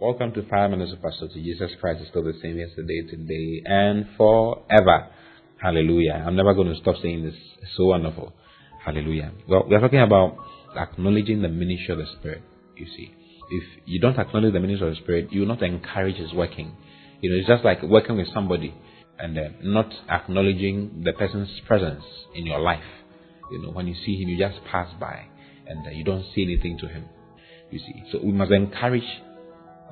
Welcome to Five Minutes of Pastor Oti Jesus Christ is still the same yesterday, today, and forever. Hallelujah. I'm never going to stop saying this. It's so wonderful. Hallelujah. Well, we're talking about acknowledging the ministry of the Spirit. You see, if you don't acknowledge the ministry of the Spirit, you will not encourage His working. You know, it's just like working with somebody and uh, not acknowledging the person's presence in your life. You know, when you see him, you just pass by and uh, you don't see anything to him. You see, so we must encourage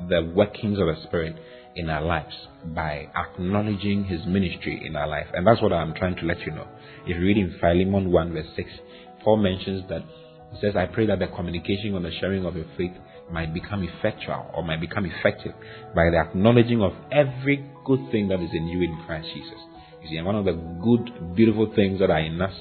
the workings of the Spirit in our lives by acknowledging His ministry in our life. And that's what I'm trying to let you know. If you read in Philemon 1 verse 6, Paul mentions that he says, I pray that the communication and the sharing of your faith might become effectual or might become effective by the acknowledging of every good thing that is in you in Christ Jesus. You see, and one of the good, beautiful things that are in us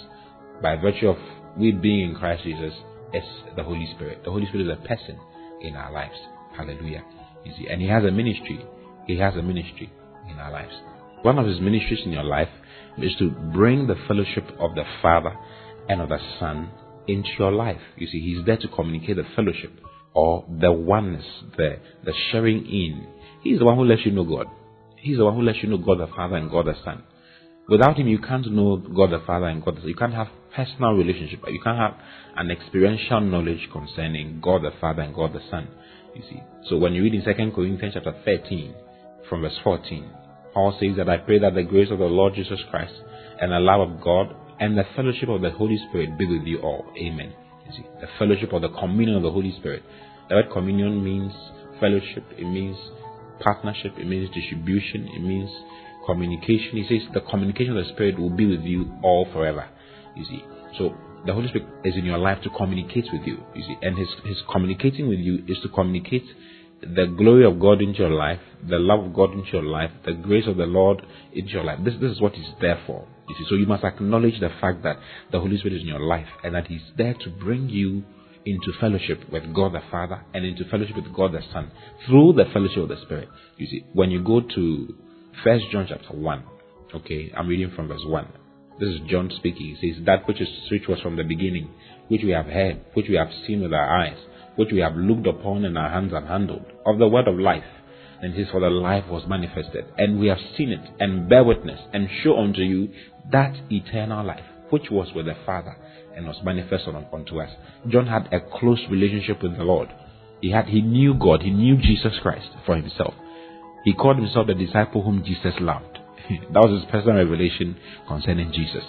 by virtue of we being in Christ Jesus is the Holy Spirit. The Holy Spirit is a person in our lives. Hallelujah. You see, and He has a ministry. He has a ministry in our lives. One of His ministries in your life is to bring the fellowship of the Father and of the Son into your life. You see, He's there to communicate the fellowship or the oneness, the, the sharing in. He's the one who lets you know God. He's the one who lets you know God the Father and God the Son. Without Him, you can't know God the Father and God the Son. You can't have personal relationship. You can't have an experiential knowledge concerning God the Father and God the Son. You see. So when you read in 2 Corinthians chapter 13, from verse 14, Paul says that I pray that the grace of the Lord Jesus Christ and the love of God and the fellowship of the Holy Spirit be with you all. Amen. You see, the fellowship of the communion of the Holy Spirit. The word communion means fellowship, it means partnership, it means distribution, it means communication. He says the communication of the Spirit will be with you all forever. You see. So the Holy Spirit is in your life to communicate with you. You see, and his his communicating with you is to communicate the glory of God into your life, the love of God into your life, the grace of the Lord into your life. This this is what He's there for. You see, so you must acknowledge the fact that the Holy Spirit is in your life and that He's there to bring you into fellowship with God the Father and into fellowship with God the Son through the fellowship of the Spirit. You see, when you go to First John chapter one, okay, I'm reading from verse one. This is John speaking. He says, That which is which was from the beginning, which we have heard, which we have seen with our eyes, which we have looked upon and our hands have handled, of the word of life. And it is for the life was manifested, and we have seen it, and bear witness, and show unto you that eternal life, which was with the Father, and was manifested unto us. John had a close relationship with the Lord. He had he knew God, he knew Jesus Christ for himself. He called himself the disciple whom Jesus loved. that was his personal revelation concerning Jesus.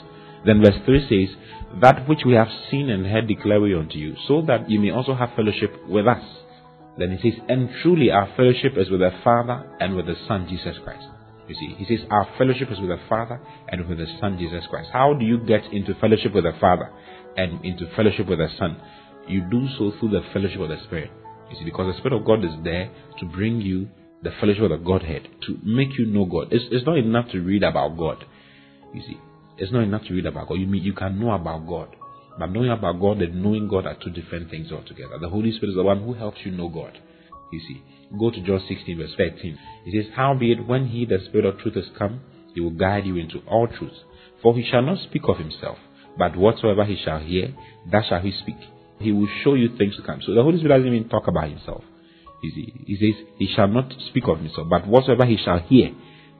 Then verse 3 says, That which we have seen and heard declare we unto you, so that you may also have fellowship with us. Then he says, And truly our fellowship is with the Father and with the Son Jesus Christ. You see, he says, Our fellowship is with the Father and with the Son Jesus Christ. How do you get into fellowship with the Father and into fellowship with the Son? You do so through the fellowship of the Spirit. You see, because the Spirit of God is there to bring you the fellowship of the Godhead, to make you know God. It's, it's not enough to read about God. You see, it's not enough to read about God. You mean you can know about God. But knowing about God and knowing God are two different things altogether. The Holy Spirit is the one who helps you know God. You see. Go to John 16, verse 13. It says, Howbeit, when he, the Spirit of truth, is come, he will guide you into all truth. For he shall not speak of himself, but whatsoever he shall hear, that shall he speak. He will show you things to come. So the Holy Spirit doesn't even talk about himself. He says, He shall not speak of himself, but whatsoever he shall hear,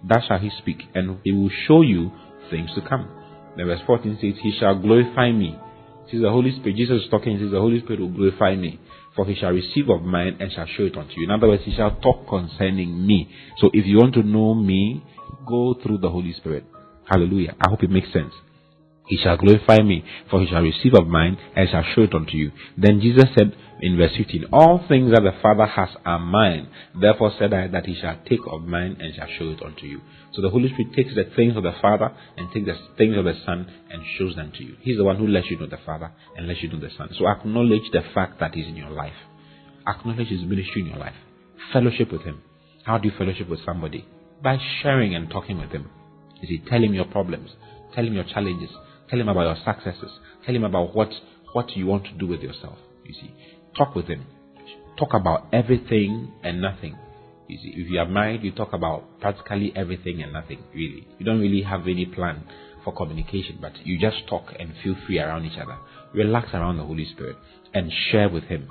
that shall he speak, and he will show you things to come. Then verse 14 says, He shall glorify me. Says the Holy Spirit, Jesus is talking, he says, The Holy Spirit will glorify me, for he shall receive of mine and shall show it unto you. In other words, he shall talk concerning me. So if you want to know me, go through the Holy Spirit. Hallelujah. I hope it makes sense. He shall glorify me, for he shall receive of mine and shall show it unto you. Then Jesus said in verse 15, All things that the Father has are mine. Therefore said I that he shall take of mine and shall show it unto you. So the Holy Spirit takes the things of the Father and takes the things of the Son and shows them to you. He's the one who lets you know the Father and lets you know the Son. So acknowledge the fact that he's in your life. Acknowledge his ministry in your life. Fellowship with him. How do you fellowship with somebody? By sharing and talking with him. Is see, telling him your problems. Tell him your challenges Tell him about your successes. Tell him about what, what you want to do with yourself. You see, talk with him. Talk about everything and nothing. You see, if you are married, you talk about practically everything and nothing, really. You don't really have any plan for communication, but you just talk and feel free around each other. Relax around the Holy Spirit and share with Him.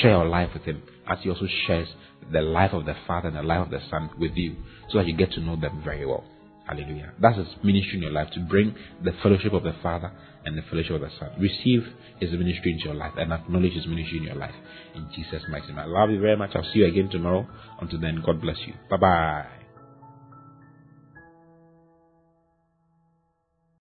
share your life with Him as He also shares the life of the Father and the life of the Son with you so that you get to know them very well. Hallelujah. That's His ministry in your life to bring the fellowship of the Father and the fellowship of the Son. Receive His ministry into your life and acknowledge His ministry in your life. In Jesus' mighty name. I love you very much. I'll see you again tomorrow. Until then, God bless you. Bye bye.